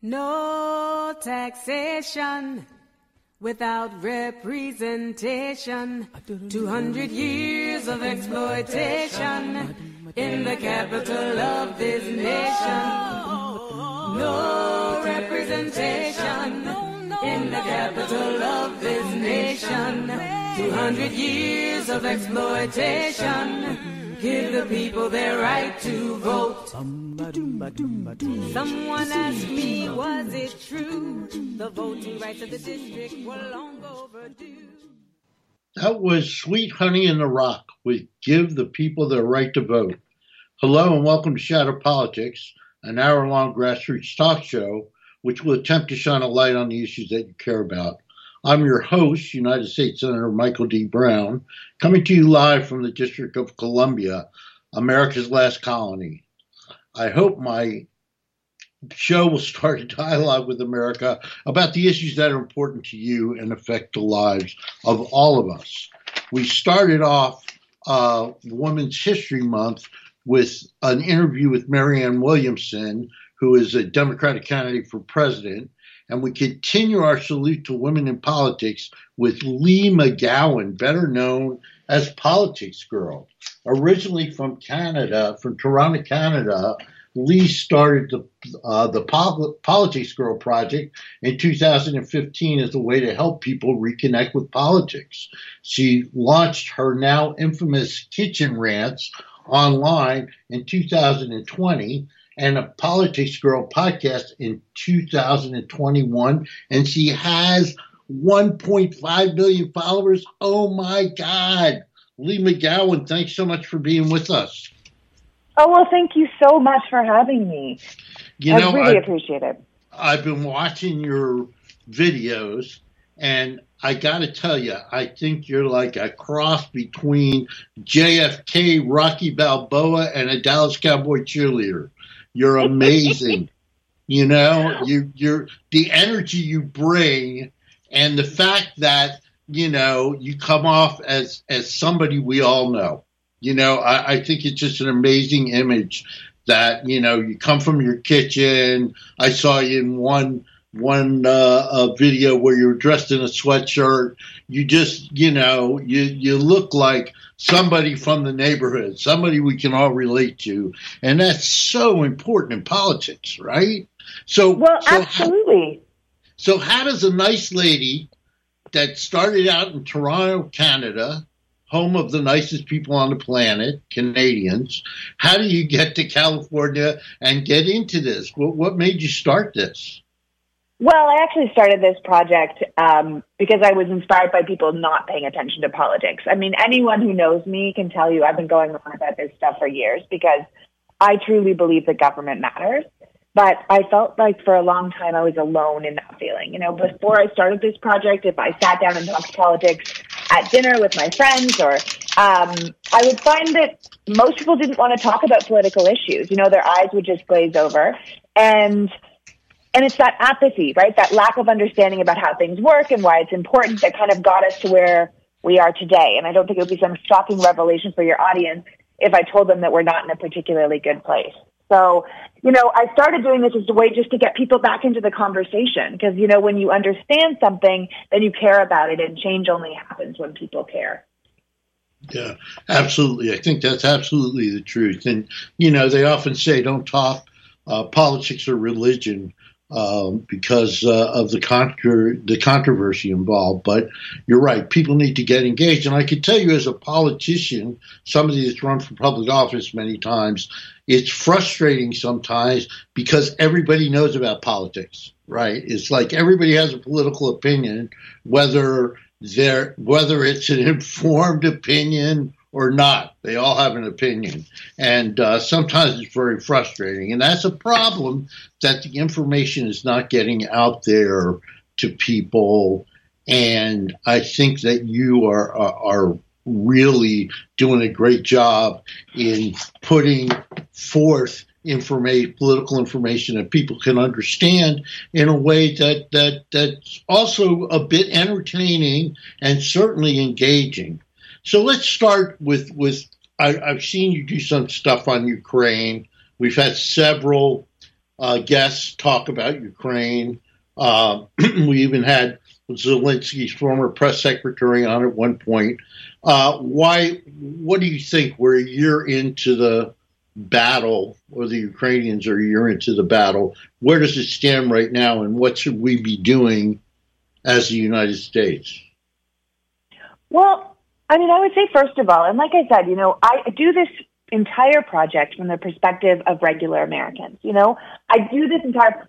No taxation without representation. 200 years of exploitation in the capital of this nation. No representation in the capital of this nation. 200 years of exploitation. Give the people their right to vote. Someone asked me, was it true? The voting rights of the district were long overdue. That was Sweet Honey in the Rock with Give the People Their Right to Vote. Hello and welcome to Shadow Politics, an hour long grassroots talk show which will attempt to shine a light on the issues that you care about. I'm your host, United States Senator Michael D. Brown, coming to you live from the District of Columbia, America's last colony. I hope my show will start a dialogue with America about the issues that are important to you and affect the lives of all of us. We started off uh, Women's History Month with an interview with Marianne Williamson, who is a Democratic candidate for president and we continue our salute to women in politics with Leigh McGowan, better known as Politics Girl. Originally from Canada, from Toronto, Canada, Leigh started the uh, the Politics Girl project in 2015 as a way to help people reconnect with politics. She launched her now infamous kitchen rants online in 2020 and a Politics Girl podcast in 2021, and she has 1.5 million followers. Oh my God. Leigh McGowan, thanks so much for being with us. Oh, well, thank you so much for having me. You I know, really I, appreciate it. I've been watching your videos, and I got to tell you, I think you're like a cross between JFK, Rocky Balboa, and a Dallas Cowboy cheerleader. You're amazing. you know, you you're the energy you bring and the fact that, you know, you come off as as somebody we all know. You know, I, I think it's just an amazing image that, you know, you come from your kitchen. I saw you in one one uh, video where you're dressed in a sweatshirt. You just, you know, you you look like somebody from the neighborhood, somebody we can all relate to, and that's so important in politics, right? So, well, so absolutely. How, so, how does a nice lady that started out in Toronto, Canada, home of the nicest people on the planet, Canadians, how do you get to California and get into this? What, what made you start this? Well, I actually started this project um, because I was inspired by people not paying attention to politics. I mean, anyone who knows me can tell you I've been going on about this stuff for years because I truly believe that government matters. But I felt like for a long time I was alone in that feeling. You know, before I started this project, if I sat down and talked politics at dinner with my friends or um, I would find that most people didn't want to talk about political issues. You know, their eyes would just glaze over. And and it's that apathy, right? That lack of understanding about how things work and why it's important that kind of got us to where we are today. And I don't think it would be some shocking revelation for your audience if I told them that we're not in a particularly good place. So, you know, I started doing this as a way just to get people back into the conversation because, you know, when you understand something, then you care about it and change only happens when people care. Yeah, absolutely. I think that's absolutely the truth. And, you know, they often say don't talk uh, politics or religion um, because uh, of the, contra- the controversy involved. But you're right, people need to get engaged. And I can tell you, as a politician, somebody that's run for public office many times, it's frustrating sometimes because everybody knows about politics, right? It's like everybody has a political opinion, whether they're, whether it's an informed opinion or not. They all have an opinion. And uh, sometimes it's very frustrating. And that's a problem that the information is not getting out there to people. And I think that you are, are, are really doing a great job in putting forth information, political information that people can understand in a way that, that that's also a bit entertaining and certainly engaging. So let's start with with I, have seen you do some stuff on Ukraine. We've had several uh, guests talk about Ukraine. Uh, we even had Zelensky's former press secretary on at one point. Uh, why? What do you think? We're a year into the battle, or the Ukrainians are a year into the battle. Where does it stand right now, and what should we be doing as the United States? Well, I mean, I would say first of all, and like I said, you know, I do this entire project from the perspective of regular Americans. You know, I do this entire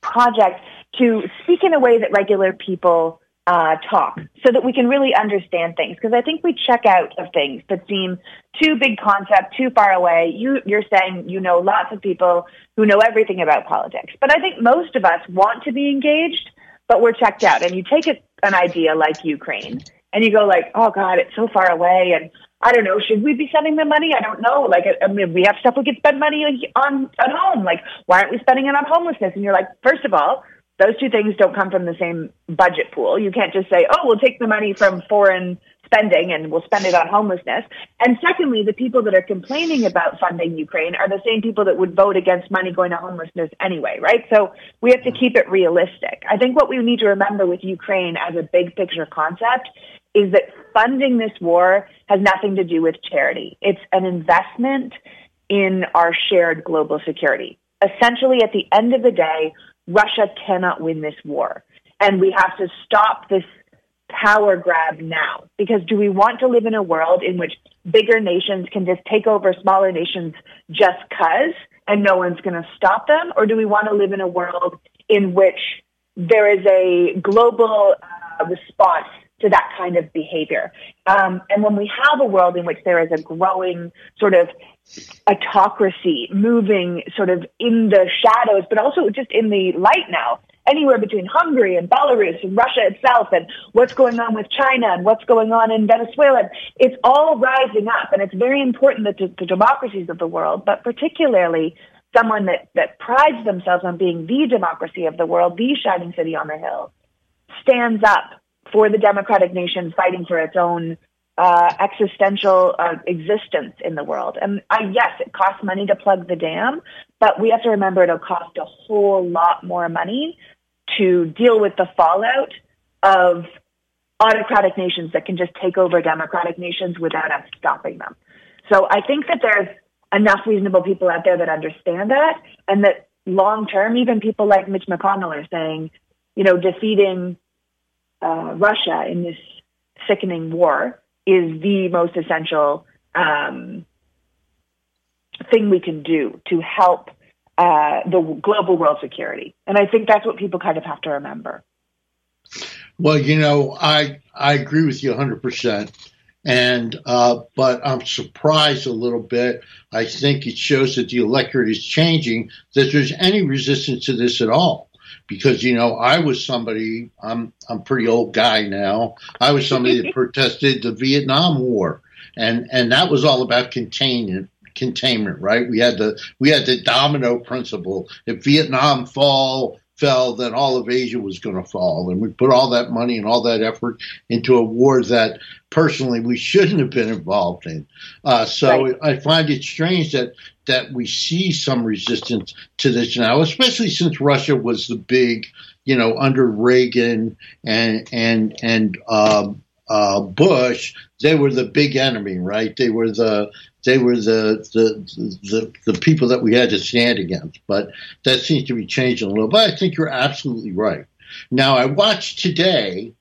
project to speak in a way that regular people uh, talk so that we can really understand things. Because I think we check out of things that seem too big concept, too far away. You, you're saying you know lots of people who know everything about politics. But I think most of us want to be engaged, but we're checked out. And you take a, an idea like Ukraine and you go like, oh God, it's so far away. And I don't know, should we be sending them money? I don't know. Like, I mean, we have stuff we could spend money on at home. Like, why aren't we spending it on homelessness? And you're like, first of all, those two things don't come from the same budget pool. You can't just say, oh, we'll take the money from foreign spending and we'll spend it on homelessness. And secondly, the people that are complaining about funding Ukraine are the same people that would vote against money going to homelessness anyway, right? So we have to keep it realistic. I think what we need to remember with Ukraine as a big picture concept is that funding this war has nothing to do with charity. It's an investment in our shared global security. Essentially, at the end of the day, Russia cannot win this war. And we have to stop this power grab now. Because do we want to live in a world in which bigger nations can just take over smaller nations just cuz and no one's going to stop them? Or do we want to live in a world in which there is a global uh, response to that kind of behavior. Um, and when we have a world in which there is a growing sort of autocracy moving sort of in the shadows, but also just in the light now, anywhere between Hungary and Belarus and Russia itself and what's going on with China and what's going on in Venezuela. It's all rising up and it's very important that the, the democracies of the world, but particularly someone that, that prides themselves on being the democracy of the world, the shining city on the hill, stands up for the democratic nation fighting for its own uh, existential uh, existence in the world. And uh, yes, it costs money to plug the dam, but we have to remember it'll cost a whole lot more money to deal with the fallout of autocratic nations that can just take over democratic nations without us stopping them. So I think that there's enough reasonable people out there that understand that and that long term, even people like Mitch McConnell are saying, you know, defeating uh, Russia in this sickening war is the most essential um, thing we can do to help uh, the global world security. And I think that's what people kind of have to remember. Well, you know, I I agree with you 100 percent. And uh, but I'm surprised a little bit. I think it shows that the electorate is changing. That there's any resistance to this at all because you know I was somebody I'm I'm a pretty old guy now. I was somebody that protested the Vietnam War, and and that was all about containment containment, right? We had the we had the domino principle. If Vietnam fall fell, then all of Asia was going to fall, and we put all that money and all that effort into a war that personally we shouldn't have been involved in. Uh, so right. I find it strange that that we see some resistance to this now, especially since Russia was the big, you know, under Reagan and and and um, uh, Bush, they were the big enemy, right? They were the they were the, the the the people that we had to stand against. But that seems to be changing a little. But I think you're absolutely right. Now I watched today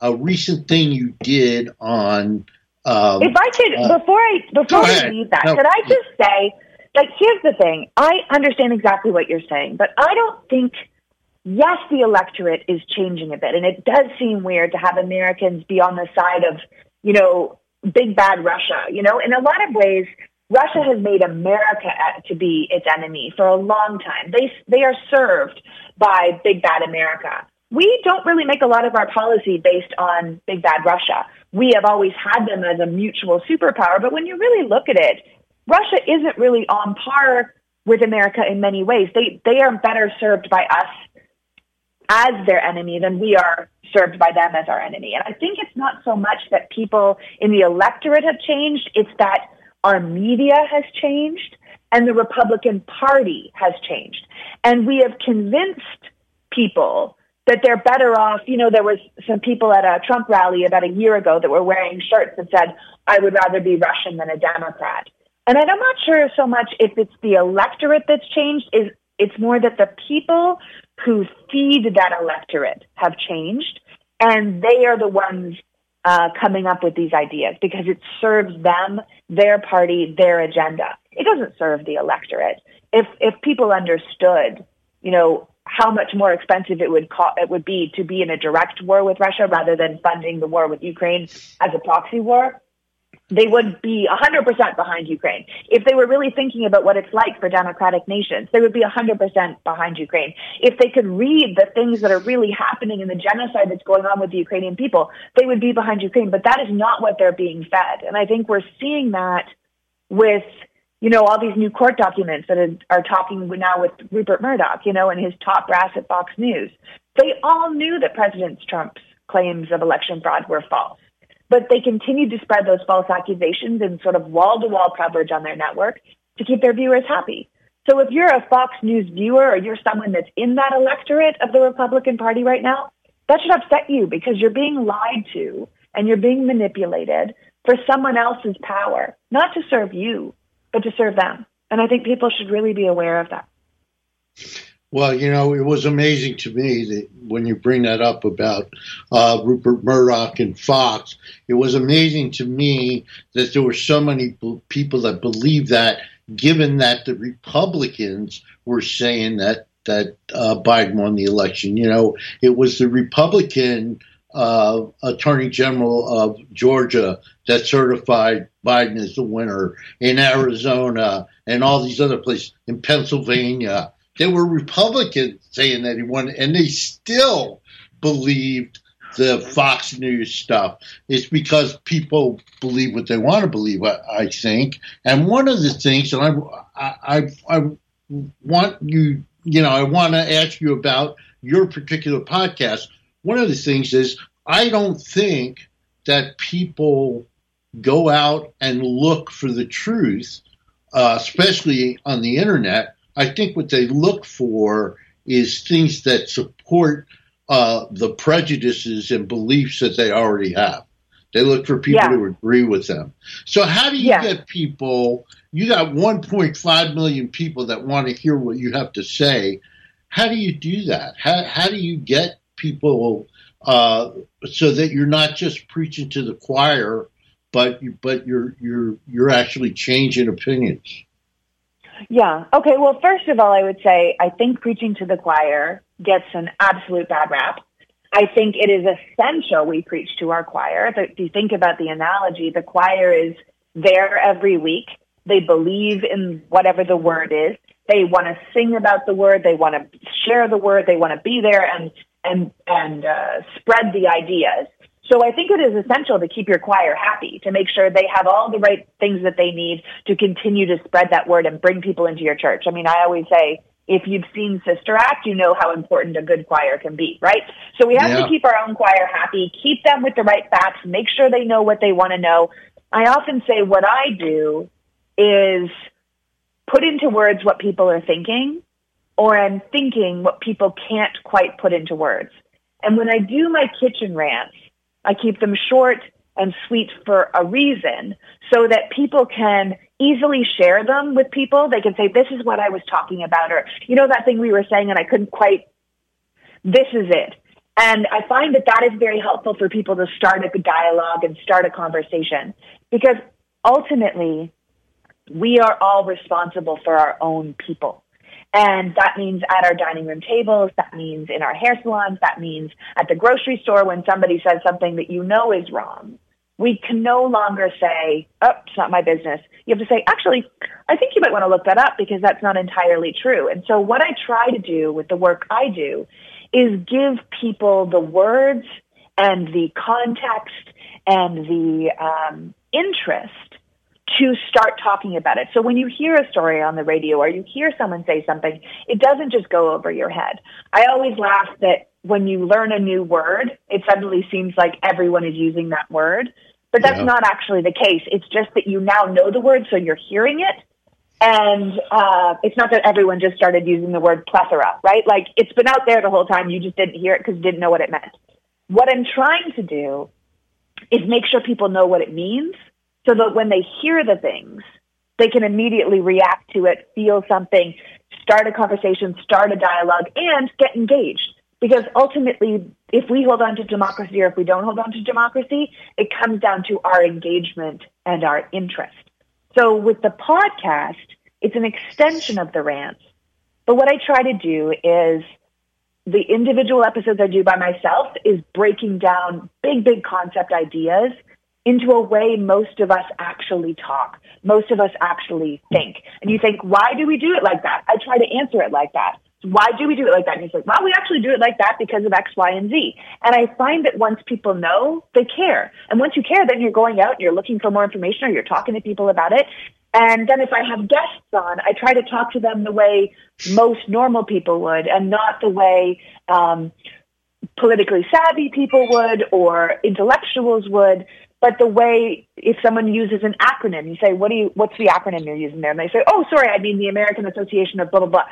a recent thing you did on. Um, if I could, uh, before I before I leave that, no, could I just say like here's the thing i understand exactly what you're saying but i don't think yes the electorate is changing a bit and it does seem weird to have americans be on the side of you know big bad russia you know? In a lot of ways russia has made america to be its enemy for a long time. They they are served by big bad america. We don't really make a lot of our policy based on big bad russia. We have always had them as a mutual superpower but when you really look at it Russia isn't really on par with America in many ways. They they are better served by us as their enemy than we are served by them as our enemy. And I think it's not so much that people in the electorate have changed, it's that our media has changed and the Republican Party has changed. And we have convinced people that they're better off. You know, there was some people at a Trump rally about a year ago that were wearing shirts that said, I would rather be Russian than a Democrat. And I'm not sure so much if it's the electorate that's changed, is it's more that the people who feed that electorate have changed and they are the ones uh, coming up with these ideas because it serves them, their party, their agenda. It doesn't serve the electorate. If if people understood, you know, how much more expensive it would co- it would be to be in a direct war with Russia rather than funding the war with Ukraine as a proxy war, they would be 100% behind Ukraine. If they were really thinking about what it's like for democratic nations, they would be 100% behind Ukraine. If they could read the things that are really happening in the genocide that's going on with the Ukrainian people, they would be behind Ukraine. But that is not what they're being fed. And I think we're seeing that with, you know, all these new court documents that are talking now with Rupert Murdoch, you know, and his top brass at Fox News. They all knew that President Trump's claims of election fraud were false but they continue to spread those false accusations and sort of wall to wall coverage on their network to keep their viewers happy. So if you're a Fox News viewer or you're someone that's in that electorate of the Republican Party right now, that should upset you because you're being lied to and you're being manipulated for someone else's power, not to serve you, but to serve them. And I think people should really be aware of that. Well, you know, it was amazing to me that when you bring that up about uh, Rupert Murdoch and Fox, it was amazing to me that there were so many people that believed that, given that the Republicans were saying that that uh, Biden won the election. You know, it was the Republican uh, Attorney General of Georgia that certified Biden as the winner in Arizona and all these other places in Pennsylvania there were Republicans saying that he won, and they still believed the Fox News stuff. It's because people believe what they want to believe, I, I think. And one of the things, and I, I, I want you, you know, I want to ask you about your particular podcast. One of the things is I don't think that people go out and look for the truth, uh, especially on the internet I think what they look for is things that support uh, the prejudices and beliefs that they already have. They look for people yeah. agree with them. So how do you yeah. get people? You got 1.5 million people that want to hear what you have to say. How do you do that? How how do you get people uh, so that you're not just preaching to the choir, but but you're you're you're actually changing opinions? Yeah. Okay. Well, first of all, I would say I think preaching to the choir gets an absolute bad rap. I think it is essential we preach to our choir. If you think about the analogy, the choir is there every week. They believe in whatever the word is. They want to sing about the word. They want to share the word. They want to be there and and and uh, spread the ideas. So I think it is essential to keep your choir happy, to make sure they have all the right things that they need to continue to spread that word and bring people into your church. I mean, I always say, if you've seen Sister Act, you know how important a good choir can be, right? So we have yeah. to keep our own choir happy, keep them with the right facts, make sure they know what they want to know. I often say what I do is put into words what people are thinking, or I'm thinking what people can't quite put into words. And when I do my kitchen rants, I keep them short and sweet for a reason so that people can easily share them with people. They can say, this is what I was talking about, or, you know, that thing we were saying and I couldn't quite, this is it. And I find that that is very helpful for people to start a dialogue and start a conversation because ultimately we are all responsible for our own people. And that means at our dining room tables, that means in our hair salons, that means at the grocery store when somebody says something that you know is wrong. We can no longer say, oh, it's not my business. You have to say, actually, I think you might want to look that up because that's not entirely true. And so what I try to do with the work I do is give people the words and the context and the um, interest to start talking about it. So when you hear a story on the radio or you hear someone say something, it doesn't just go over your head. I always laugh that when you learn a new word, it suddenly seems like everyone is using that word. But that's yeah. not actually the case. It's just that you now know the word, so you're hearing it. And uh, it's not that everyone just started using the word plethora, right? Like it's been out there the whole time. You just didn't hear it because you didn't know what it meant. What I'm trying to do is make sure people know what it means so that when they hear the things, they can immediately react to it, feel something, start a conversation, start a dialogue, and get engaged. Because ultimately, if we hold on to democracy or if we don't hold on to democracy, it comes down to our engagement and our interest. So with the podcast, it's an extension of the rants. But what I try to do is the individual episodes I do by myself is breaking down big, big concept ideas into a way most of us actually talk. Most of us actually think. And you think, why do we do it like that? I try to answer it like that. Why do we do it like that? And he's like, well, we actually do it like that because of X, Y, and Z. And I find that once people know, they care. And once you care, then you're going out and you're looking for more information or you're talking to people about it. And then if I have guests on, I try to talk to them the way most normal people would and not the way um, politically savvy people would or intellectuals would but the way if someone uses an acronym, you say, "What do you? What's the acronym you're using there?" And they say, "Oh, sorry, I mean the American Association of blah blah blah."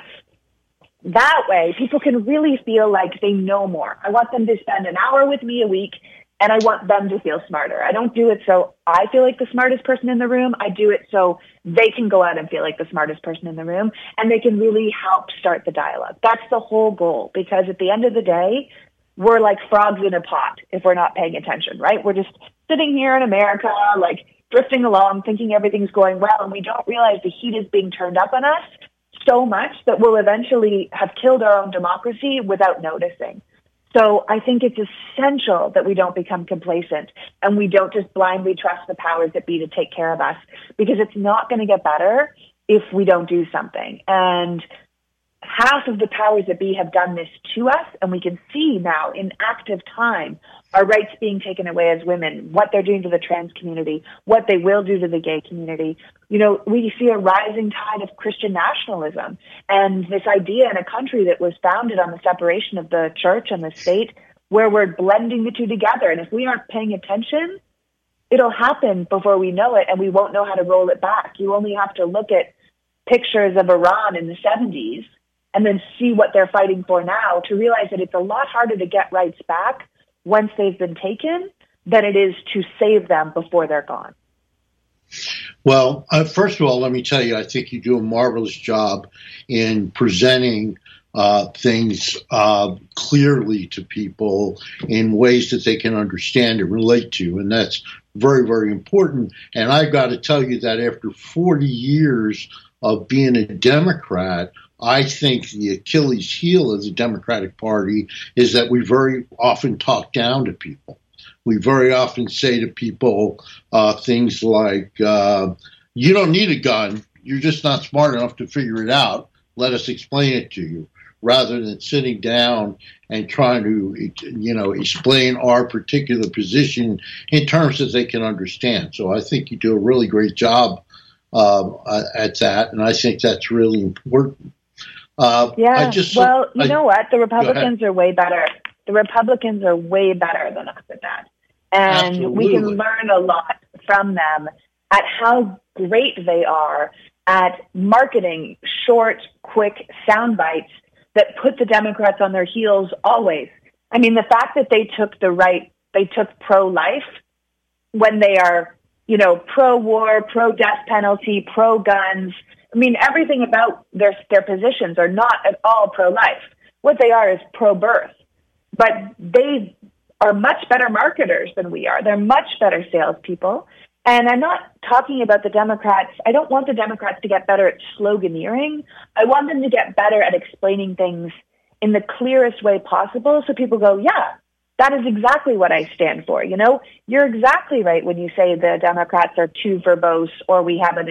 That way, people can really feel like they know more. I want them to spend an hour with me a week, and I want them to feel smarter. I don't do it so I feel like the smartest person in the room. I do it so they can go out and feel like the smartest person in the room, and they can really help start the dialogue. That's the whole goal. Because at the end of the day, we're like frogs in a pot if we're not paying attention, right? We're just sitting here in America, like drifting along, thinking everything's going well, and we don't realize the heat is being turned up on us so much that we'll eventually have killed our own democracy without noticing. So I think it's essential that we don't become complacent and we don't just blindly trust the powers that be to take care of us because it's not going to get better if we don't do something. And half of the powers that be have done this to us, and we can see now in active time our rights being taken away as women, what they're doing to the trans community, what they will do to the gay community. You know, we see a rising tide of Christian nationalism and this idea in a country that was founded on the separation of the church and the state, where we're blending the two together. And if we aren't paying attention, it'll happen before we know it, and we won't know how to roll it back. You only have to look at pictures of Iran in the 70s and then see what they're fighting for now to realize that it's a lot harder to get rights back once they've been taken than it is to save them before they're gone. Well, uh, first of all, let me tell you, I think you do a marvelous job in presenting uh, things uh, clearly to people in ways that they can understand and relate to. And that's very, very important. And I've got to tell you that after 40 years of being a Democrat, I think the Achilles heel of the Democratic Party is that we very often talk down to people. We very often say to people uh, things like, uh, you don't need a gun. You're just not smart enough to figure it out. Let us explain it to you rather than sitting down and trying to, you know, explain our particular position in terms that they can understand. So I think you do a really great job uh, at that, and I think that's really important. Uh, yeah. Just, well, you I, know what? The Republicans are way better. The Republicans are way better than us at that. And Absolutely. we can learn a lot from them at how great they are at marketing short, quick sound bites that put the Democrats on their heels always. I mean, the fact that they took the right, they took pro life when they are, you know, pro war, pro death penalty, pro guns, I mean, everything about their their positions are not at all pro life. What they are is pro birth, but they are much better marketers than we are. They're much better salespeople. And I'm not talking about the Democrats. I don't want the Democrats to get better at sloganeering. I want them to get better at explaining things in the clearest way possible so people go, yeah, that is exactly what I stand for. You know, you're exactly right when you say the Democrats are too verbose or we have a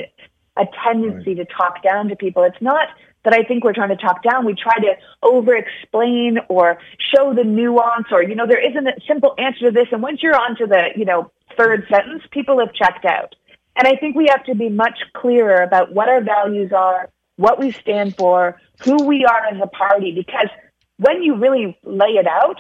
a tendency right. to talk down to people. It's not that I think we're trying to talk down. We try to over explain or show the nuance or, you know, there isn't a simple answer to this. And once you're on to the, you know, third sentence, people have checked out. And I think we have to be much clearer about what our values are, what we stand for, who we are as a party, because when you really lay it out,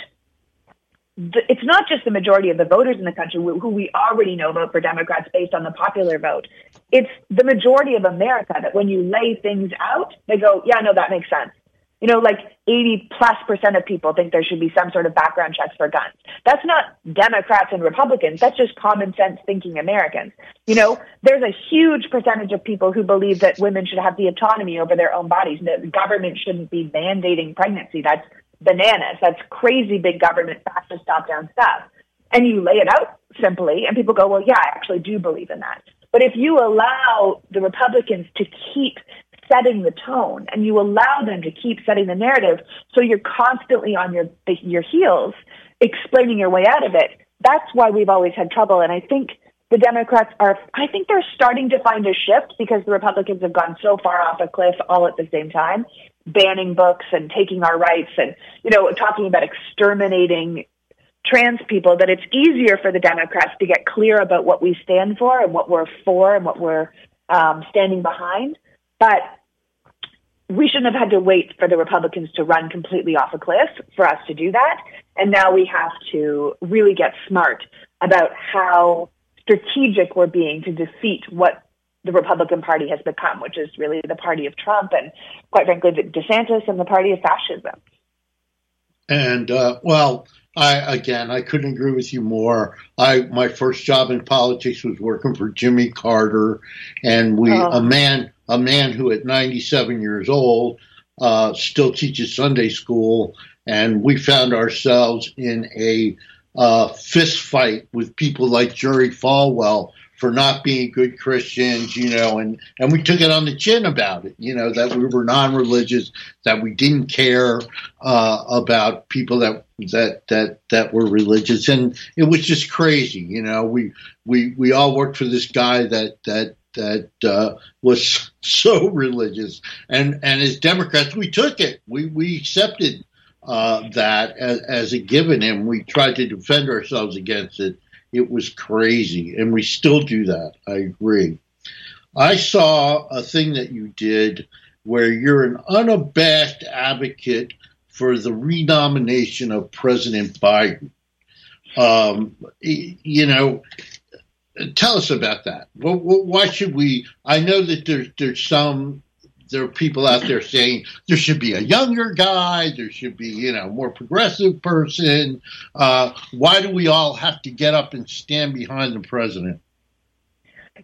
it's not just the majority of the voters in the country who, who we already know vote for Democrats based on the popular vote. It's the majority of America that when you lay things out, they go, yeah, no, that makes sense. You know, like 80 plus percent of people think there should be some sort of background checks for guns. That's not Democrats and Republicans. That's just common sense thinking Americans. You know, there's a huge percentage of people who believe that women should have the autonomy over their own bodies, and that the government shouldn't be mandating pregnancy. That's bananas. That's crazy big government fascist top down stuff. And you lay it out simply, and people go, well, yeah, I actually do believe in that. But if you allow the Republicans to keep setting the tone and you allow them to keep setting the narrative so you're constantly on your your heels explaining your way out of it that's why we've always had trouble and i think the democrats are i think they're starting to find a shift because the republicans have gone so far off a cliff all at the same time banning books and taking our rights and you know talking about exterminating trans people that it's easier for the democrats to get clear about what we stand for and what we're for and what we're um, standing behind but we shouldn't have had to wait for the Republicans to run completely off a cliff for us to do that. And now we have to really get smart about how strategic we're being to defeat what the Republican Party has become, which is really the party of Trump and, quite frankly, DeSantis and the party of fascism. And uh, well, I again, I couldn't agree with you more. I my first job in politics was working for Jimmy Carter, and we oh. a man a man who at 97 years old uh, still teaches Sunday school, and we found ourselves in a uh, fist fight with people like Jerry Falwell for not being good Christians, you know, and, and we took it on the chin about it, you know, that we were non-religious, that we didn't care uh, about people that that that that were religious, and it was just crazy, you know. We we we all worked for this guy that that that uh, was so religious, and and as Democrats, we took it. We we accepted uh, that as, as, a given, and we tried to defend ourselves against it. It was crazy, and we still do that. I agree. I saw a thing that you did where you're an unabashed advocate for the renomination of President Biden. Um, you know, tell us about that. Why should we? I know that there's there's some there are people out there saying there should be a younger guy, there should be you know more progressive person. Uh, why do we all have to get up and stand behind the president?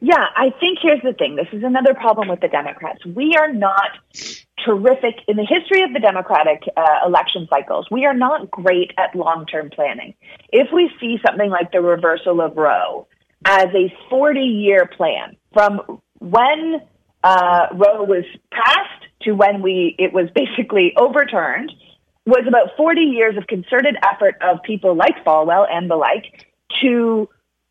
Yeah, I think here's the thing. This is another problem with the Democrats. We are not terrific in the history of the Democratic uh, election cycles. We are not great at long term planning. If we see something like the reversal of Roe, as a 40 year plan from when uh, Roe was passed to when we it was basically overturned was about 40 years of concerted effort of people like Falwell and the like to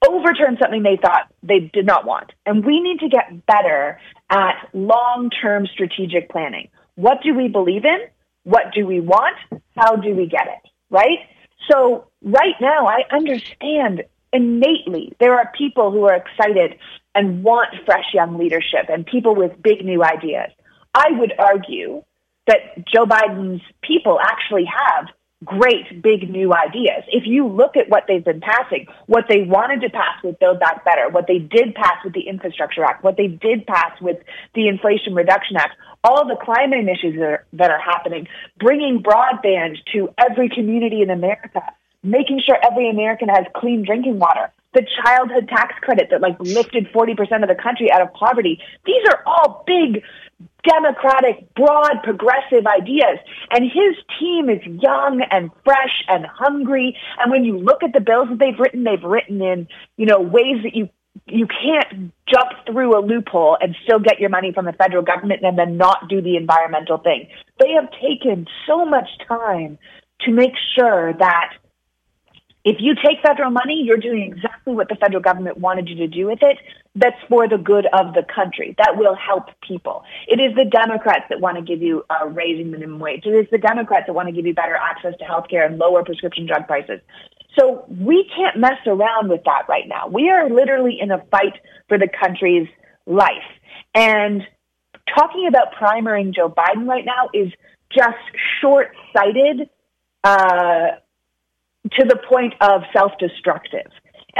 overturn something they thought they did not want. And we need to get better at long-term strategic planning. What do we believe in? What do we want? How do we get it? Right? So right now I understand innately there are people who are excited and want fresh young leadership and people with big new ideas. I would argue that Joe Biden's people actually have great big new ideas. If you look at what they've been passing, what they wanted to pass with Build Back Better, what they did pass with the Infrastructure Act, what they did pass with the Inflation Reduction Act, all the climate initiatives that are, that are happening, bringing broadband to every community in America, making sure every American has clean drinking water, the childhood tax credit that like lifted 40% of the country out of poverty. These are all big democratic, broad, progressive ideas. And his team is young and fresh and hungry. And when you look at the bills that they've written, they've written in, you know, ways that you you can't jump through a loophole and still get your money from the federal government and then not do the environmental thing. They have taken so much time to make sure that if you take federal money, you're doing exactly what the federal government wanted you to do with it. That's for the good of the country. That will help people. It is the Democrats that want to give you a raising minimum wage. It is the Democrats that want to give you better access to health care and lower prescription drug prices. So we can't mess around with that right now. We are literally in a fight for the country's life. And talking about primering Joe Biden right now is just short-sighted, uh, to the point of self-destructive.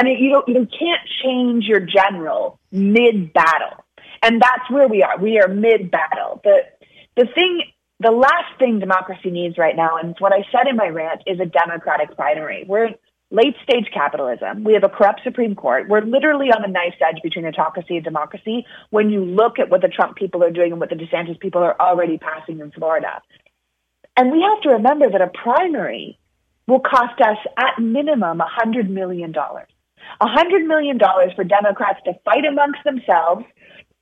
Mean, you don't, you can't change your general mid-battle. And that's where we are. We are mid-battle. The, the thing, the last thing democracy needs right now, and what I said in my rant, is a democratic primary. We're late stage capitalism. We have a corrupt Supreme Court. We're literally on the knife's edge between autocracy and democracy when you look at what the Trump people are doing and what the DeSantis people are already passing in Florida. And we have to remember that a primary will cost us at minimum $100 million. $100 million for Democrats to fight amongst themselves,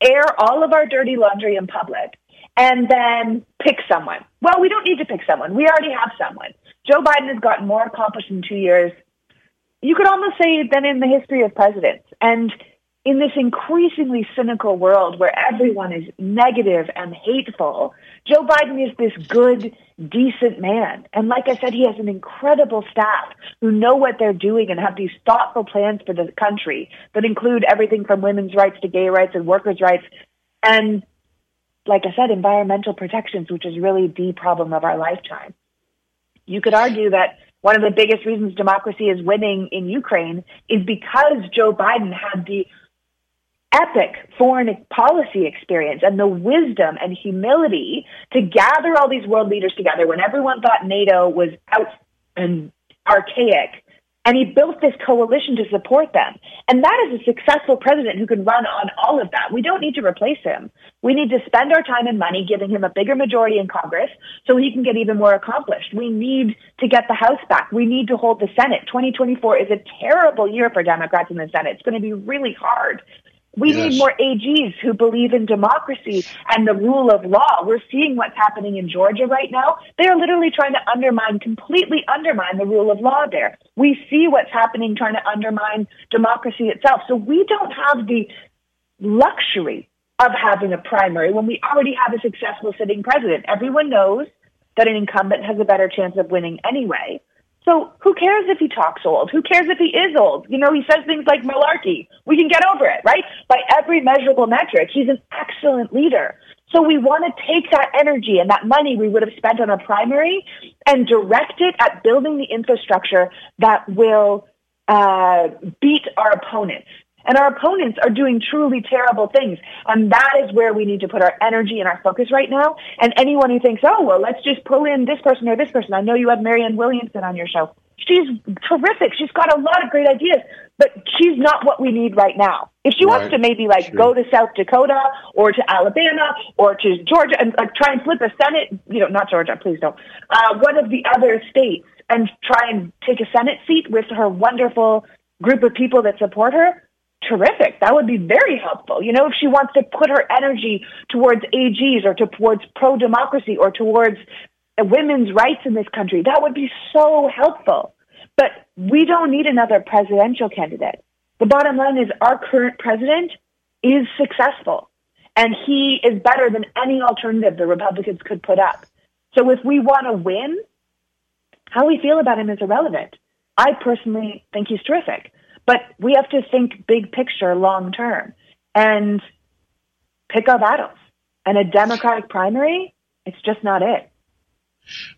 air all of our dirty laundry in public, and then pick someone. Well, we don't need to pick someone. We already have someone. Joe Biden has gotten more accomplished in two years you could almost say than in the history of presidents. And in this increasingly cynical world where everyone is negative and hateful, Joe Biden is this good, decent man. And like I said, he has an incredible staff who know what they're doing and have these thoughtful plans for the country that include everything from women's rights to gay rights and workers' rights. And like I said, environmental protections, which is really the problem of our lifetime. You could argue that one of the biggest reasons democracy is winning in Ukraine is because Joe Biden had the epic foreign policy experience and the wisdom and humility to gather all these world leaders together when everyone thought NATO was out and archaic and he built this coalition to support them. And that is a successful president who can run on all of that. We don't need to replace him. We need to spend our time and money giving him a bigger majority in Congress so he can get even more accomplished. We need to get the House back. We need to hold the Senate. 2024 is a terrible year for Democrats in the Senate. It's going to be really hard. We yes. need more AGs who believe in democracy and the rule of law. We're seeing what's happening in Georgia right now. They are literally trying to undermine, completely undermine the rule of law there. We see what's happening trying to undermine democracy itself. So we don't have the luxury of having a primary when we already have a successful sitting president. Everyone knows that an incumbent has a better chance of winning anyway. So who cares if he talks old? Who cares if he is old? You know, he says things like malarkey. We can get over it, right? By every measurable metric, he's an excellent leader. So we want to take that energy and that money we would have spent on a primary and direct it at building the infrastructure that will uh, beat our opponents. And our opponents are doing truly terrible things. And that is where we need to put our energy and our focus right now. And anyone who thinks, oh, well, let's just pull in this person or this person. I know you have Marianne Williamson on your show. She's terrific. She's got a lot of great ideas, but she's not what we need right now. If she right. wants to maybe like go to South Dakota or to Alabama or to Georgia and like try and flip a Senate, you know, not Georgia, please don't, uh, one of the other states and try and take a Senate seat with her wonderful group of people that support her, terrific. That would be very helpful. You know, if she wants to put her energy towards AGs or towards pro democracy or towards women's rights in this country, that would be so helpful. But we don't need another presidential candidate. The bottom line is our current president is successful and he is better than any alternative the Republicans could put up. So if we want to win, how we feel about him is irrelevant. I personally think he's terrific. But we have to think big picture, long term, and pick our battles. And a Democratic primary, it's just not it.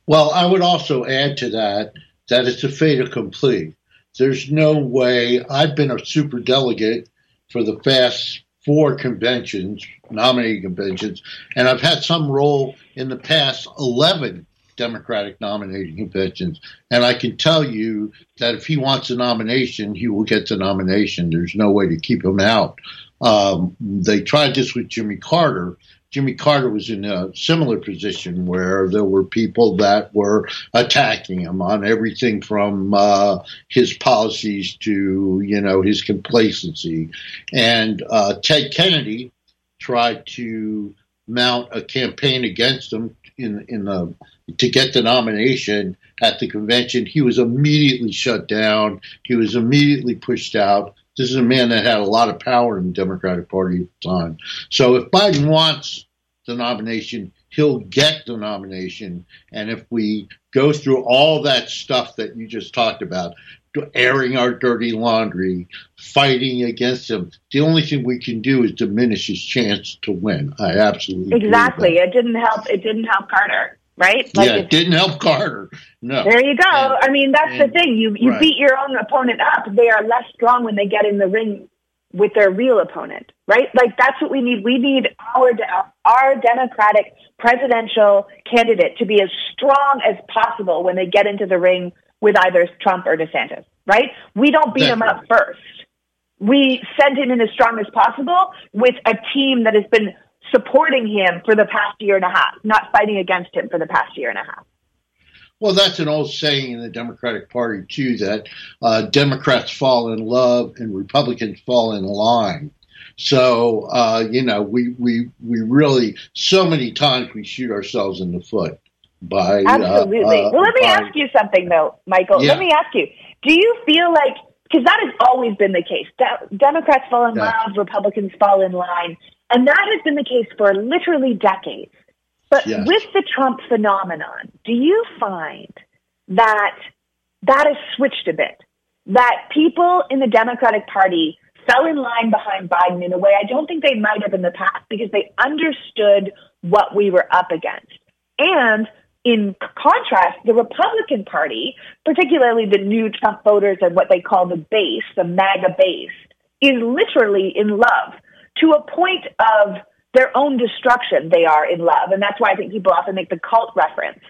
Well, I would also add to that that it's a fait accompli. There's no way. I've been a super delegate for the past four conventions, nominating conventions, and I've had some role in the past 11 Democratic nominating conventions. And I can tell you that if he wants a nomination, he will get the nomination. There's no way to keep him out. Um, they tried this with Jimmy Carter. Jimmy Carter was in a similar position where there were people that were attacking him on everything from uh, his policies to, you know, his complacency. And uh, Ted Kennedy tried to mount a campaign against him in in the to get the nomination at the convention. He was immediately shut down. He was immediately pushed out. This is a man that had a lot of power in the Democratic Party at the time. So if Biden wants the nomination, he'll get the nomination. And if we go through all that stuff that you just talked about, airing our dirty laundry, fighting against him. The only thing we can do is diminish his chance to win. I absolutely exactly. It didn't help. It didn't help Carter. right? Like yeah, it didn't help Carter. No. There you go. And, I mean, that's and, the thing. You you right. beat your own opponent up. They are less strong when they get in the ring with their real opponent, right? Like that's what we need. We need our our Democratic presidential candidate to be as strong as possible when they get into the ring with either Trump or DeSantis, right? We don't beat Definitely. him up first. We send him in as strong as possible with a team that has been supporting him for the past year and a half, not fighting against him for the past year and a half. Well, that's an old saying in the Democratic Party, too, that uh, Democrats fall in love and Republicans fall in line. So, uh, you know, we, we, we really, so many times we shoot ourselves in the foot by. Uh, Absolutely. Uh, well, let me by, ask you something, though, Michael. Yeah. Let me ask you do you feel like, because that has always been the case, De- Democrats fall in yeah. love, Republicans fall in line. And that has been the case for literally decades. But yes. with the Trump phenomenon, do you find that that has switched a bit? That people in the Democratic Party fell in line behind Biden in a way I don't think they might have in the past because they understood what we were up against. And in contrast, the Republican Party, particularly the new Trump voters and what they call the base, the MAGA base, is literally in love to a point of their own destruction, they are in love. And that's why I think people often make the cult reference.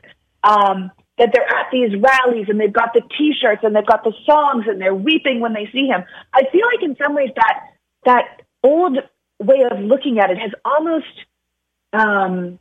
Um, that they're at these rallies and they've got the t-shirts and they've got the songs and they're weeping when they see him. I feel like in some ways that, that old way of looking at it has almost, um,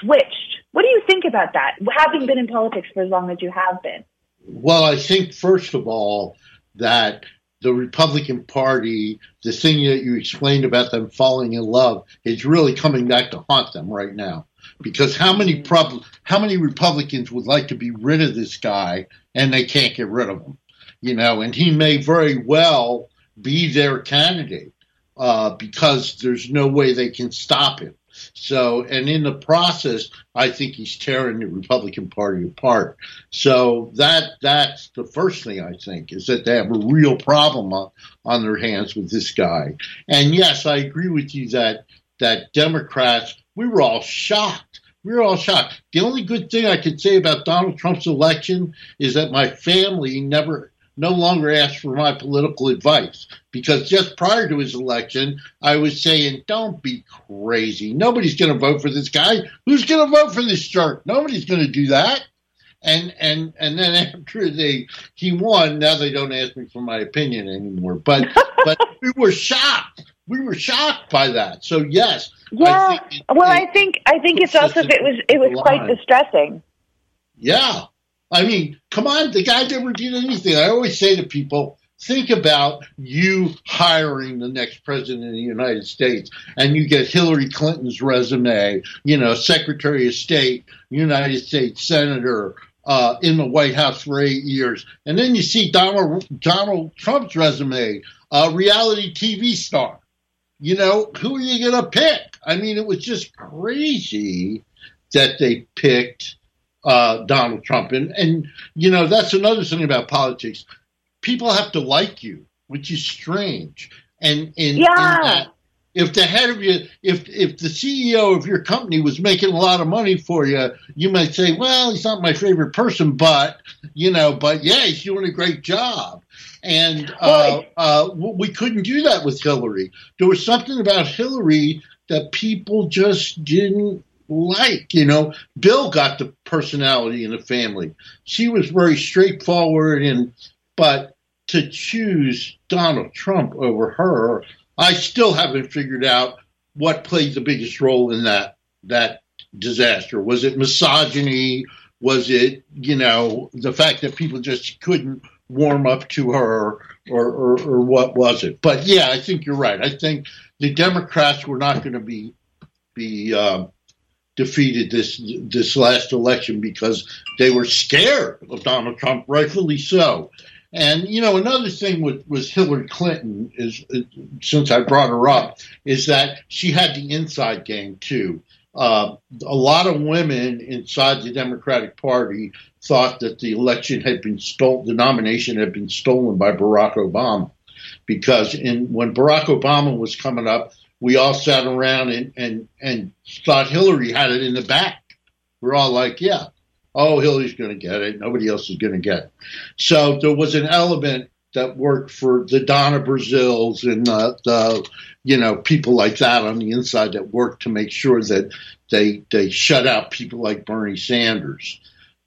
switched. What do you think about that, having been in politics for as long as you have been? Well, I think, first of all, that the Republican Party, the thing that you explained about them falling in love, is really coming back to haunt them right now. Because how many prob- how many Republicans would like to be rid of this guy and they can't get rid of him? You know, and he may very well be their candidate uh, because there's no way they can stop him. So, and in the process, I think he's tearing the Republican Party apart. So that that's the first thing I think is that they have a real problem on, on their hands with this guy. And yes, I agree with you that that Democrats we were all shocked. We were all shocked. The only good thing I could say about Donald Trump's election is that my family never no longer ask for my political advice because just prior to his election, I was saying, don't be crazy. Nobody's going to vote for this guy. Who's going to vote for this jerk? Nobody's going to do that. And, and, and then after they, he won, now they don't ask me for my opinion anymore. But, but we were shocked. We were shocked by that. So yes. Yeah. I it, well, it, I think, I think it's also, it was, it was quite distressing. Yeah. I mean, come on, the guy never did anything. I always say to people, think about you hiring the next president of the United States and you get Hillary Clinton's resume, you know, Secretary of State, United States Senator, uh, in the White House for eight years. And then you see Donald, Donald Trump's resume, a reality TV star. You know, who are you going to pick? I mean, it was just crazy that they picked uh, Donald Trump. And, and, you know, that's another thing about politics. People have to like you, which is strange. And, and, yeah. And if the head of your, if, if the CEO of your company was making a lot of money for you, you might say, well, he's not my favorite person, but, you know, but yeah, he's doing a great job. And uh, uh, we couldn't do that with Hillary. There was something about Hillary that people just didn't like. You know, Bill got the personality in the family. She was very straightforward, and but to choose Donald Trump over her, I still haven't figured out what played the biggest role in that that disaster. Was it misogyny? Was it you know the fact that people just couldn't warm up to her, or, or, or what was it? But yeah, I think you're right. I think the Democrats were not going to be be um, defeated this this last election because they were scared of Donald Trump, rightfully so. And you know, another thing with, with Hillary Clinton is, since I brought her up, is that she had the inside game too. Uh, a lot of women inside the Democratic Party thought that the election had been stolen, the nomination had been stolen by Barack Obama, because in when Barack Obama was coming up, we all sat around and, and, and thought Hillary had it in the back. We're all like, yeah, oh, Hillary's going to get it. Nobody else is going to get it. So there was an element that worked for the Donna Braziles and uh, the, you know, people like that on the inside that worked to make sure that they they shut out people like Bernie Sanders.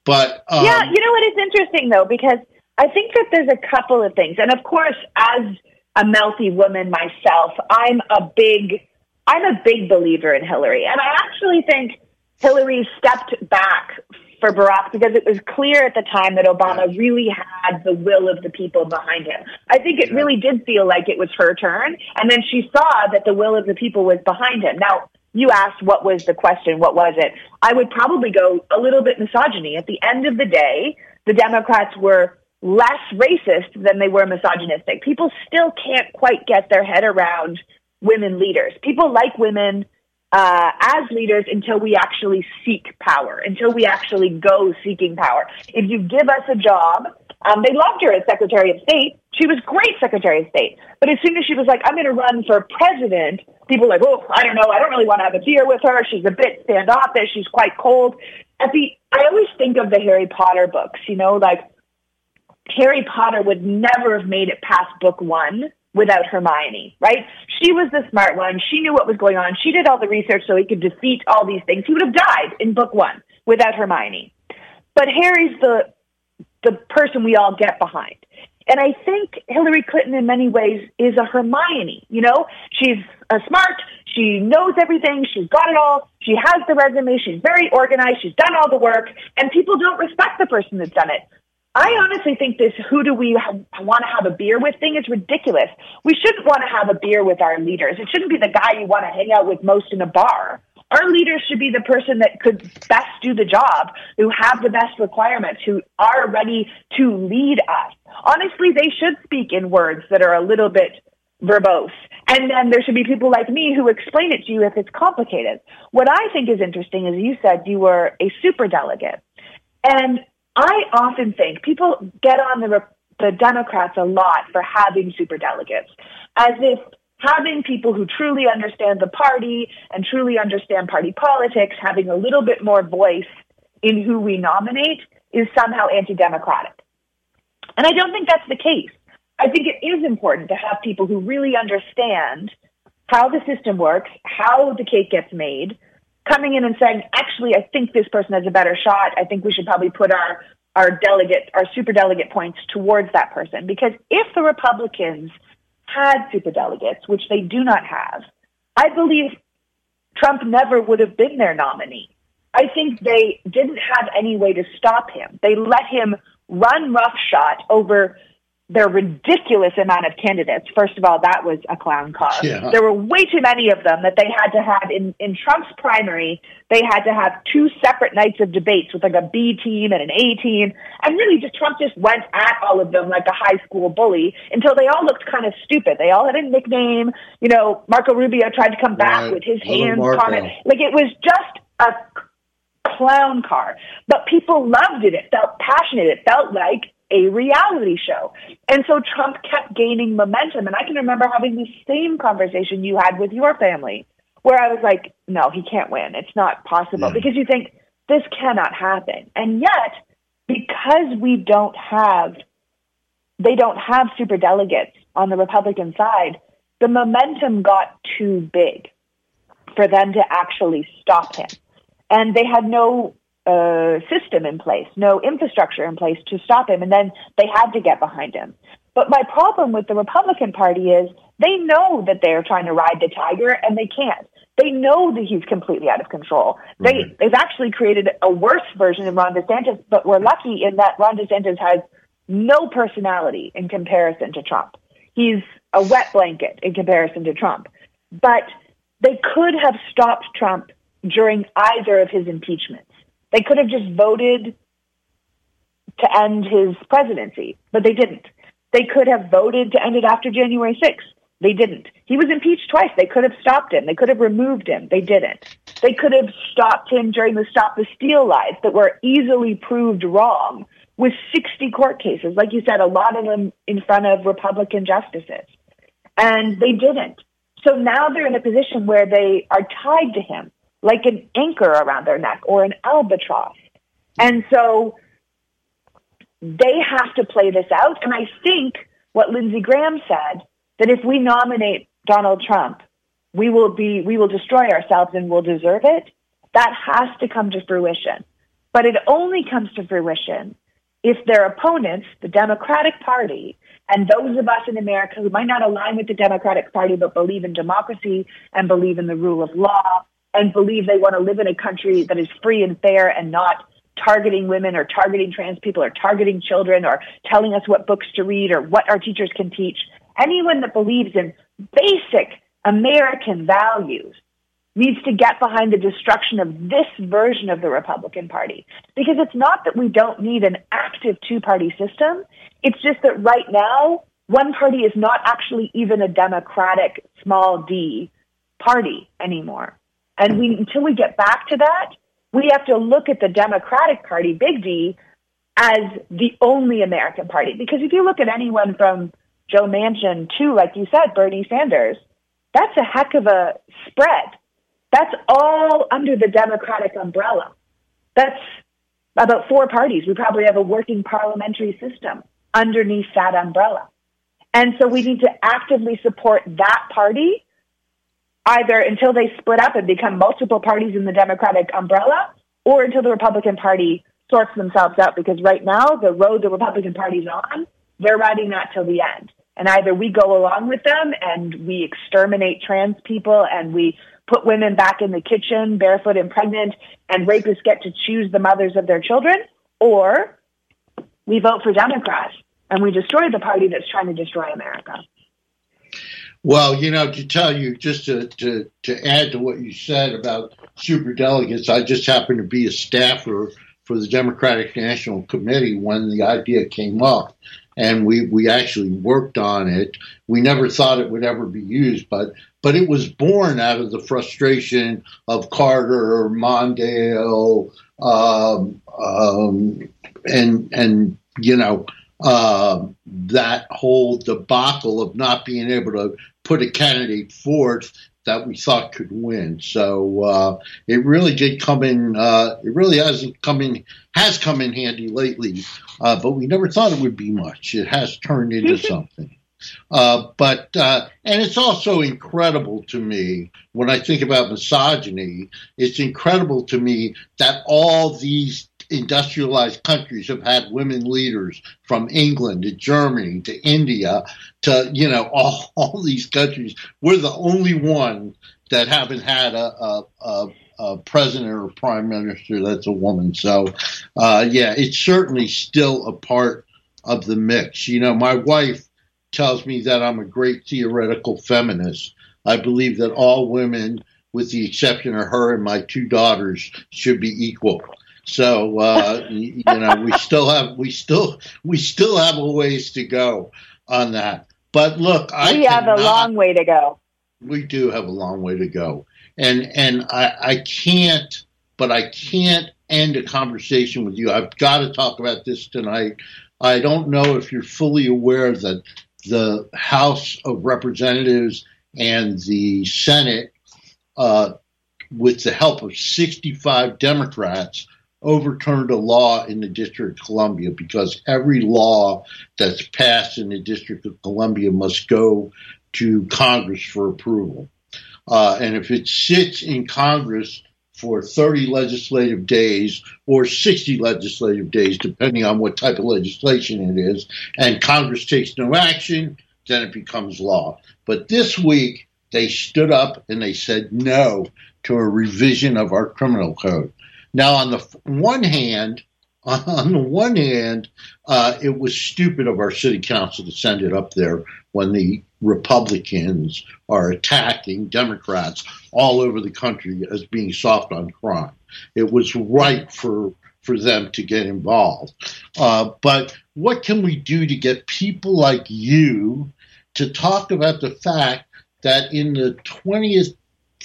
But um, yeah, you know what is interesting though, because I think that there's a couple of things, and of course, as a Melty woman myself, I'm a big I'm a big believer in Hillary, and I actually think Hillary stepped back for Barack because it was clear at the time that Obama really had the will of the people behind him. I think it really did feel like it was her turn, and then she saw that the will of the people was behind him. Now, you asked what was the question, what was it? I would probably go a little bit misogyny. At the end of the day, the Democrats were less racist than they were misogynistic. People still can't quite get their head around women leaders. People like women uh, as leaders until we actually seek power, until we actually go seeking power. If you give us a job, um, they loved her as Secretary of State. She was great Secretary of State. But as soon as she was like, I'm going to run for president, people were like, oh, I don't know. I don't really want to have a beer with her. She's a bit standoffish. She's quite cold. At the, I always think of the Harry Potter books, you know, like Harry Potter would never have made it past book one without Hermione, right? She was the smart one. She knew what was going on. She did all the research so he could defeat all these things. He would have died in book one without Hermione. But Harry's the the person we all get behind. And I think Hillary Clinton in many ways is a Hermione, you know? She's a smart, she knows everything, she's got it all, she has the resume, she's very organized, she's done all the work, and people don't respect the person that's done it. I honestly think this who do we want to have a beer with thing is ridiculous. We shouldn't want to have a beer with our leaders. It shouldn't be the guy you want to hang out with most in a bar. Our leaders should be the person that could best do the job, who have the best requirements, who are ready to lead us. Honestly, they should speak in words that are a little bit verbose. And then there should be people like me who explain it to you if it's complicated. What I think is interesting is you said you were a super delegate. And I often think people get on the the Democrats a lot for having super delegates, as if having people who truly understand the party and truly understand party politics, having a little bit more voice in who we nominate, is somehow anti-democratic. And I don't think that's the case. I think it is important to have people who really understand how the system works, how the cake gets made, coming in and saying, actually, I think this person has a better shot. I think we should probably put our, our delegate, our super delegate points towards that person. Because if the Republicans had super delegates, which they do not have, I believe Trump never would have been their nominee. I think they didn't have any way to stop him. They let him run roughshod over their ridiculous amount of candidates. First of all, that was a clown car. Yeah. There were way too many of them that they had to have in, in Trump's primary. They had to have two separate nights of debates with like a B team and an A team. And really just Trump just went at all of them like a high school bully until they all looked kind of stupid. They all had a nickname. You know, Marco Rubio tried to come back right. with his hands on it. Like it was just a clown car. But people loved it. It felt passionate. It felt like a reality show. And so Trump kept gaining momentum. And I can remember having the same conversation you had with your family, where I was like, no, he can't win. It's not possible. Yeah. Because you think, this cannot happen. And yet, because we don't have, they don't have super delegates on the Republican side, the momentum got too big for them to actually stop him. And they had no uh, system in place, no infrastructure in place to stop him, and then they had to get behind him. But my problem with the Republican Party is they know that they're trying to ride the tiger and they can't. They know that he's completely out of control. They they've actually created a worse version of Ron DeSantis, but we're lucky in that Ron DeSantis has no personality in comparison to Trump. He's a wet blanket in comparison to Trump. But they could have stopped Trump during either of his impeachments. They could have just voted to end his presidency, but they didn't. They could have voted to end it after January 6th. They didn't. He was impeached twice. They could have stopped him. They could have removed him. They didn't. They could have stopped him during the Stop the Steal lies that were easily proved wrong with 60 court cases. Like you said, a lot of them in front of Republican justices. And they didn't. So now they're in a position where they are tied to him like an anchor around their neck or an albatross. And so they have to play this out. And I think what Lindsey Graham said that if we nominate Donald Trump, we will be we will destroy ourselves and we'll deserve it. That has to come to fruition. But it only comes to fruition if their opponents, the Democratic Party, and those of us in America who might not align with the Democratic Party but believe in democracy and believe in the rule of law and believe they want to live in a country that is free and fair and not targeting women or targeting trans people or targeting children or telling us what books to read or what our teachers can teach. Anyone that believes in basic American values needs to get behind the destruction of this version of the Republican Party. Because it's not that we don't need an active two party system, it's just that right now, one party is not actually even a democratic small d party anymore. And we, until we get back to that, we have to look at the Democratic Party, big D, as the only American party. Because if you look at anyone from Joe Manchin to, like you said, Bernie Sanders, that's a heck of a spread. That's all under the Democratic umbrella. That's about four parties. We probably have a working parliamentary system underneath that umbrella. And so we need to actively support that party either until they split up and become multiple parties in the Democratic umbrella or until the Republican Party sorts themselves out. Because right now, the road the Republican Party's on, they're riding that till the end. And either we go along with them and we exterminate trans people and we put women back in the kitchen, barefoot and pregnant, and rapists get to choose the mothers of their children, or we vote for Democrats and we destroy the party that's trying to destroy America. Well, you know, to tell you, just to, to, to add to what you said about super delegates, I just happened to be a staffer for the Democratic National Committee when the idea came up. And we, we actually worked on it. We never thought it would ever be used, but but it was born out of the frustration of Carter, Mondale, um, um, and and you know uh, that whole debacle of not being able to put a candidate forth that we thought could win. So uh, it really did come in. Uh, it really hasn't come in. Has come in handy lately, uh, but we never thought it would be much. It has turned into something. Uh, but uh, and it's also incredible to me when I think about misogyny. It's incredible to me that all these industrialized countries have had women leaders from England to Germany to India to you know all, all these countries. We're the only one that haven't had a, a, a, a president or prime minister that's a woman. So uh, yeah, it's certainly still a part of the mix. You know, my wife tells me that I'm a great theoretical feminist. I believe that all women, with the exception of her and my two daughters, should be equal. So uh, you know, we still have we still we still have a ways to go on that. But look, I we have a long way to go. We do have a long way to go, and and I, I can't, but I can't end a conversation with you. I've got to talk about this tonight. I don't know if you're fully aware that the House of Representatives and the Senate, uh, with the help of 65 Democrats, overturned a law in the District of Columbia because every law that's passed in the District of Columbia must go to Congress for approval. Uh, and if it sits in Congress for 30 legislative days or 60 legislative days, depending on what type of legislation it is, and Congress takes no action, then it becomes law. But this week, they stood up and they said no to a revision of our criminal code. Now, on the one hand, on the one hand, uh, it was stupid of our city council to send it up there when the Republicans are attacking Democrats all over the country as being soft on crime. It was right for for them to get involved. Uh, but what can we do to get people like you to talk about the fact that in the 20th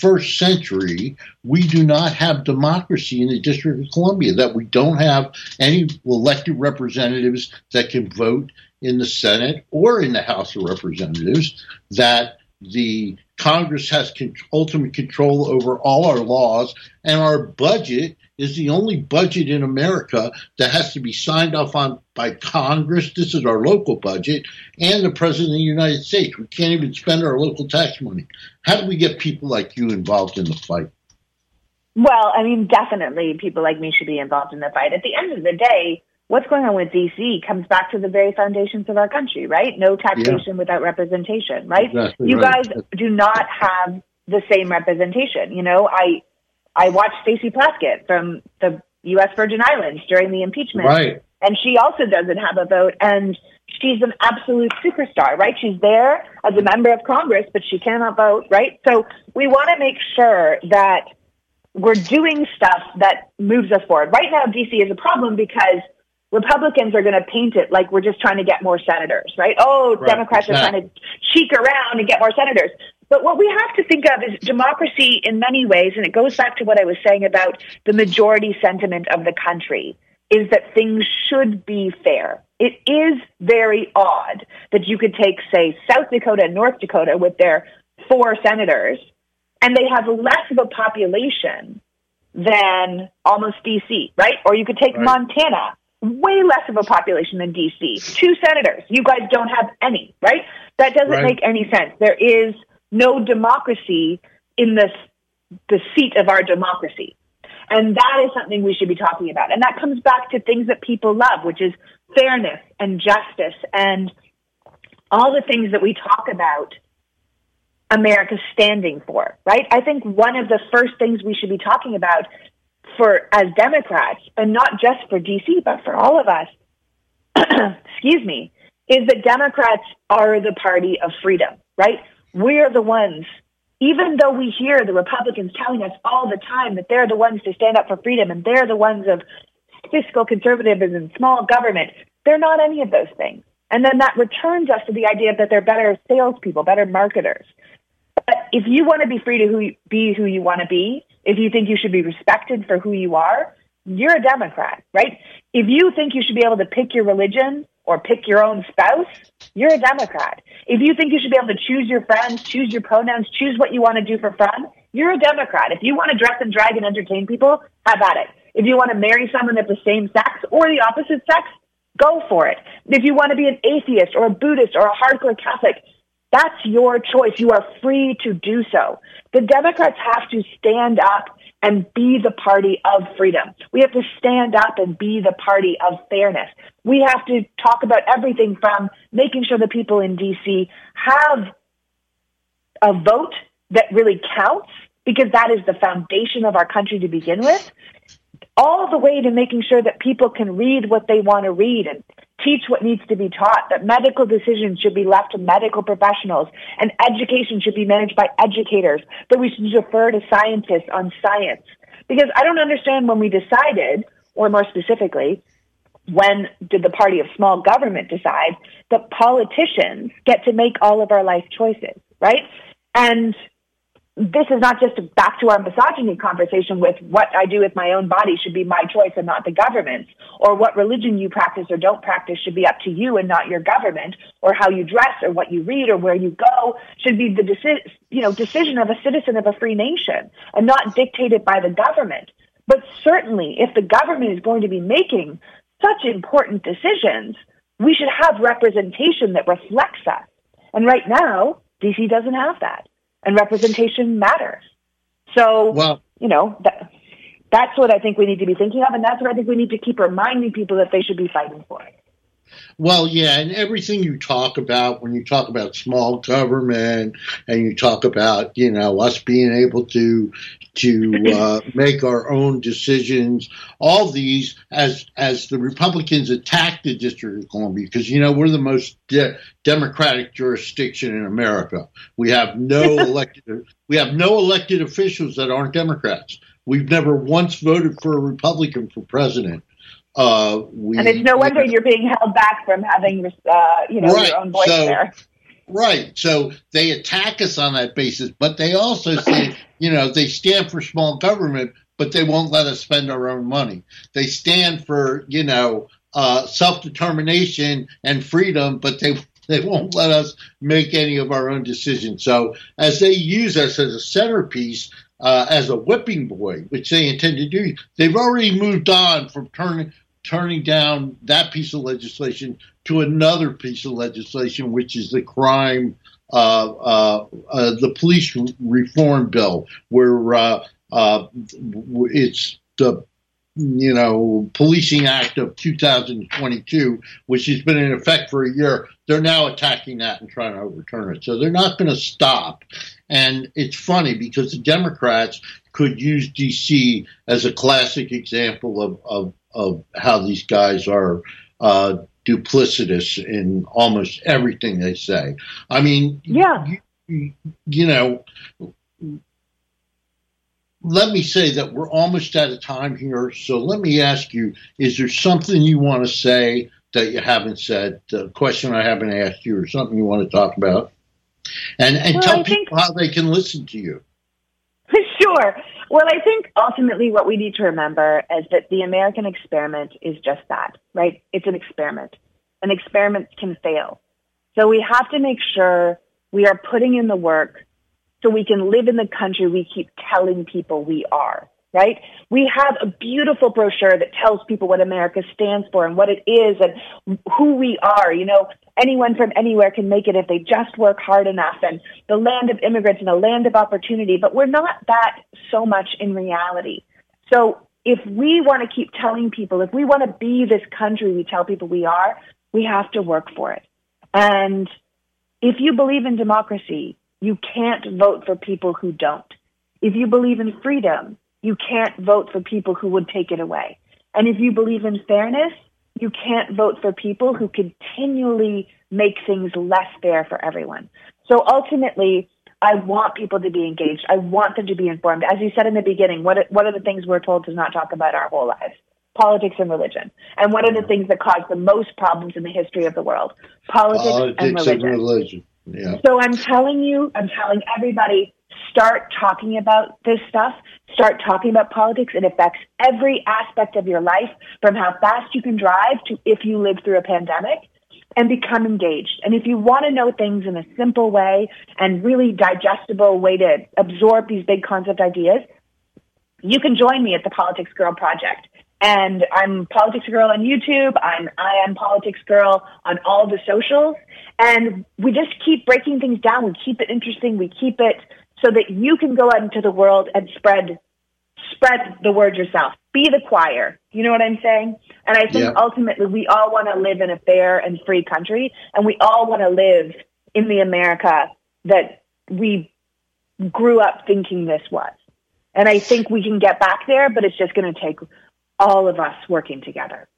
first century, we do not have democracy in the District of Columbia, that we don't have any elected representatives that can vote in the Senate or in the House of Representatives, that the Congress has con- ultimate control over all our laws, and our budget is the only budget in America that has to be signed off on by Congress. This is our local budget and the President of the United States. We can't even spend our local tax money. How do we get people like you involved in the fight? Well, I mean, definitely people like me should be involved in the fight. At the end of the day, what's going on with DC comes back to the very foundations of our country, right? No taxation yeah. without representation, right? Exactly you right. guys do not have the same representation. You know, I I watched Stacey Plaskett from the U.S. Virgin Islands during the impeachment, right? And she also doesn't have a vote, and she's an absolute superstar, right? She's there as a member of Congress, but she cannot vote, right? So we want to make sure that we're doing stuff that moves us forward. Right now, DC is a problem because Republicans are going to paint it like we're just trying to get more senators, right? Oh, right. Democrats are trying to cheek around and get more senators. But what we have to think of is democracy in many ways, and it goes back to what I was saying about the majority sentiment of the country, is that things should be fair. It is very odd that you could take, say, South Dakota and North Dakota with their four senators, and they have less of a population than almost DC, right? Or you could take right. Montana way less of a population than DC. Two senators. You guys don't have any, right? That doesn't right. make any sense. There is no democracy in the the seat of our democracy. And that is something we should be talking about. And that comes back to things that people love, which is fairness and justice and all the things that we talk about America standing for, right? I think one of the first things we should be talking about for as Democrats, and not just for DC, but for all of us, excuse me, is that Democrats are the party of freedom, right? We're the ones, even though we hear the Republicans telling us all the time that they're the ones to stand up for freedom and they're the ones of fiscal conservatism and small government, they're not any of those things. And then that returns us to the idea that they're better salespeople, better marketers. But if you want to be free to who, be who you want to be, if you think you should be respected for who you are, you're a Democrat, right? If you think you should be able to pick your religion or pick your own spouse, you're a Democrat. If you think you should be able to choose your friends, choose your pronouns, choose what you want to do for fun, you're a Democrat. If you want to dress and drag and entertain people, have at it. If you want to marry someone of the same sex or the opposite sex, go for it. If you want to be an atheist or a Buddhist or a hardcore Catholic, that's your choice. You are free to do so. The Democrats have to stand up and be the party of freedom. We have to stand up and be the party of fairness. We have to talk about everything from making sure the people in DC have a vote that really counts because that is the foundation of our country to begin with, all the way to making sure that people can read what they want to read and teach what needs to be taught, that medical decisions should be left to medical professionals, and education should be managed by educators, that we should defer to scientists on science. Because I don't understand when we decided, or more specifically, when did the party of small government decide that politicians get to make all of our life choices, right? And this is not just back to our misogyny conversation with what I do with my own body should be my choice and not the government's, or what religion you practice or don't practice should be up to you and not your government, or how you dress or what you read or where you go should be the deci- you know decision of a citizen of a free nation and not dictated by the government. But certainly, if the government is going to be making such important decisions, we should have representation that reflects us. And right now, DC doesn't have that and representation matters. So, well, you know, that, that's what I think we need to be thinking of, and that's what I think we need to keep reminding people that they should be fighting for. Well, yeah, and everything you talk about when you talk about small government and you talk about you know us being able to to uh, make our own decisions, all these as as the Republicans attack the District of Columbia because you know we're the most de- democratic jurisdiction in America. We have no elected we have no elected officials that aren't Democrats. We've never once voted for a Republican for president. Uh, we, and it's no wonder you're being held back from having, uh, you know, right. your own voice so, there. Right. So they attack us on that basis, but they also say, you know, they stand for small government, but they won't let us spend our own money. They stand for, you know, uh, self determination and freedom, but they They won't let us make any of our own decisions. So as they use us as a centerpiece, uh, as a whipping boy, which they intend to do, they've already moved on from turning turning down that piece of legislation to another piece of legislation, which is the crime, uh, uh, uh the police reform bill, where uh, uh, it's the you know, Policing Act of 2022, which has been in effect for a year, they're now attacking that and trying to overturn it. So they're not going to stop. And it's funny because the Democrats could use D.C. as a classic example of, of, of how these guys are uh, duplicitous in almost everything they say. I mean, yeah. you, you know, let me say that we're almost out of time here. So let me ask you: Is there something you want to say that you haven't said? A question I haven't asked you, or something you want to talk about? And and well, tell I people think, how they can listen to you. Sure. Well, I think ultimately what we need to remember is that the American experiment is just that, right? It's an experiment. An experiment can fail. So we have to make sure we are putting in the work so we can live in the country we keep telling people we are, right? We have a beautiful brochure that tells people what America stands for and what it is and who we are. You know, anyone from anywhere can make it if they just work hard enough and the land of immigrants and a land of opportunity, but we're not that so much in reality. So if we want to keep telling people, if we want to be this country we tell people we are, we have to work for it. And if you believe in democracy, you can't vote for people who don't. If you believe in freedom, you can't vote for people who would take it away. And if you believe in fairness, you can't vote for people who continually make things less fair for everyone. So ultimately, I want people to be engaged. I want them to be informed. As you said in the beginning, what, what are the things we're told to not talk about our whole lives? Politics and religion. And what are the things that cause the most problems in the history of the world? Politics, Politics and religion. And religion. Yeah. So I'm telling you, I'm telling everybody, start talking about this stuff. Start talking about politics. It affects every aspect of your life, from how fast you can drive to if you live through a pandemic and become engaged. And if you want to know things in a simple way and really digestible way to absorb these big concept ideas, you can join me at the Politics Girl Project. And I'm Politics Girl on YouTube. I'm I am Politics Girl on all the socials. And we just keep breaking things down. We keep it interesting. We keep it so that you can go out into the world and spread spread the word yourself. Be the choir. You know what I'm saying? And I think yeah. ultimately we all want to live in a fair and free country and we all want to live in the America that we grew up thinking this was. And I think we can get back there, but it's just going to take all of us working together.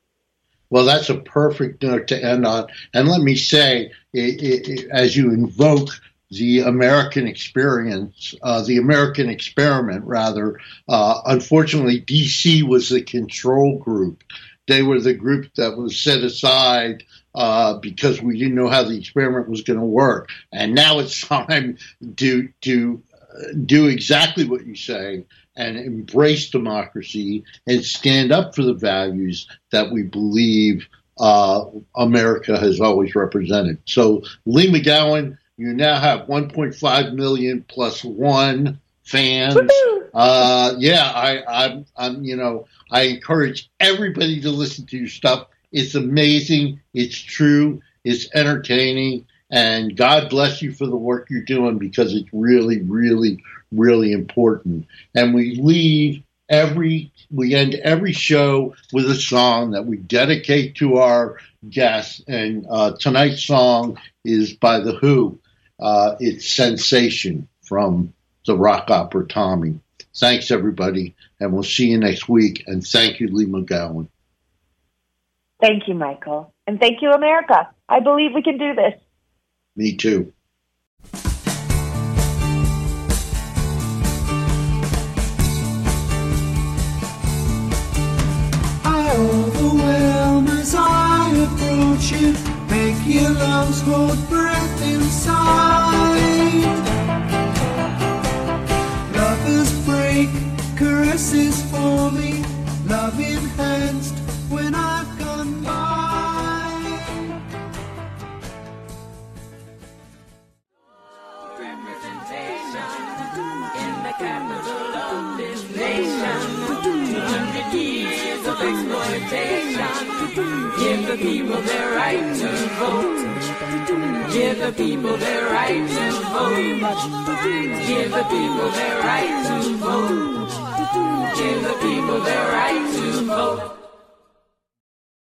Well, that's a perfect note to end on. And let me say, it, it, as you invoke the American experience, uh, the American experiment, rather, uh, unfortunately, DC was the control group. They were the group that was set aside uh, because we didn't know how the experiment was going to work. And now it's time to to do exactly what you say and embrace democracy and stand up for the values that we believe uh, America has always represented. So, Leigh McGowan, you now have 1.5 million plus one fans. Uh, yeah, I, I'm, I'm, you know, I encourage everybody to listen to your stuff. It's amazing. It's true. It's entertaining. And God bless you for the work you're doing because it's really, really, really important. And we leave every, we end every show with a song that we dedicate to our guests. And uh, tonight's song is by The Who. Uh, it's Sensation from the rock opera Tommy. Thanks, everybody. And we'll see you next week. And thank you, Leigh McGowan. Thank you, Michael. And thank you, America. I believe we can do this. Me too. I overwhelm as I approach you. Your lungs hold breath inside. Lovers break, caresses for me, love enhanced when I've gone by. Representation in the camera. exploitation. Give the people their right to vote. Give the people their right to vote. Give the people their right to vote. Give the people their right to vote.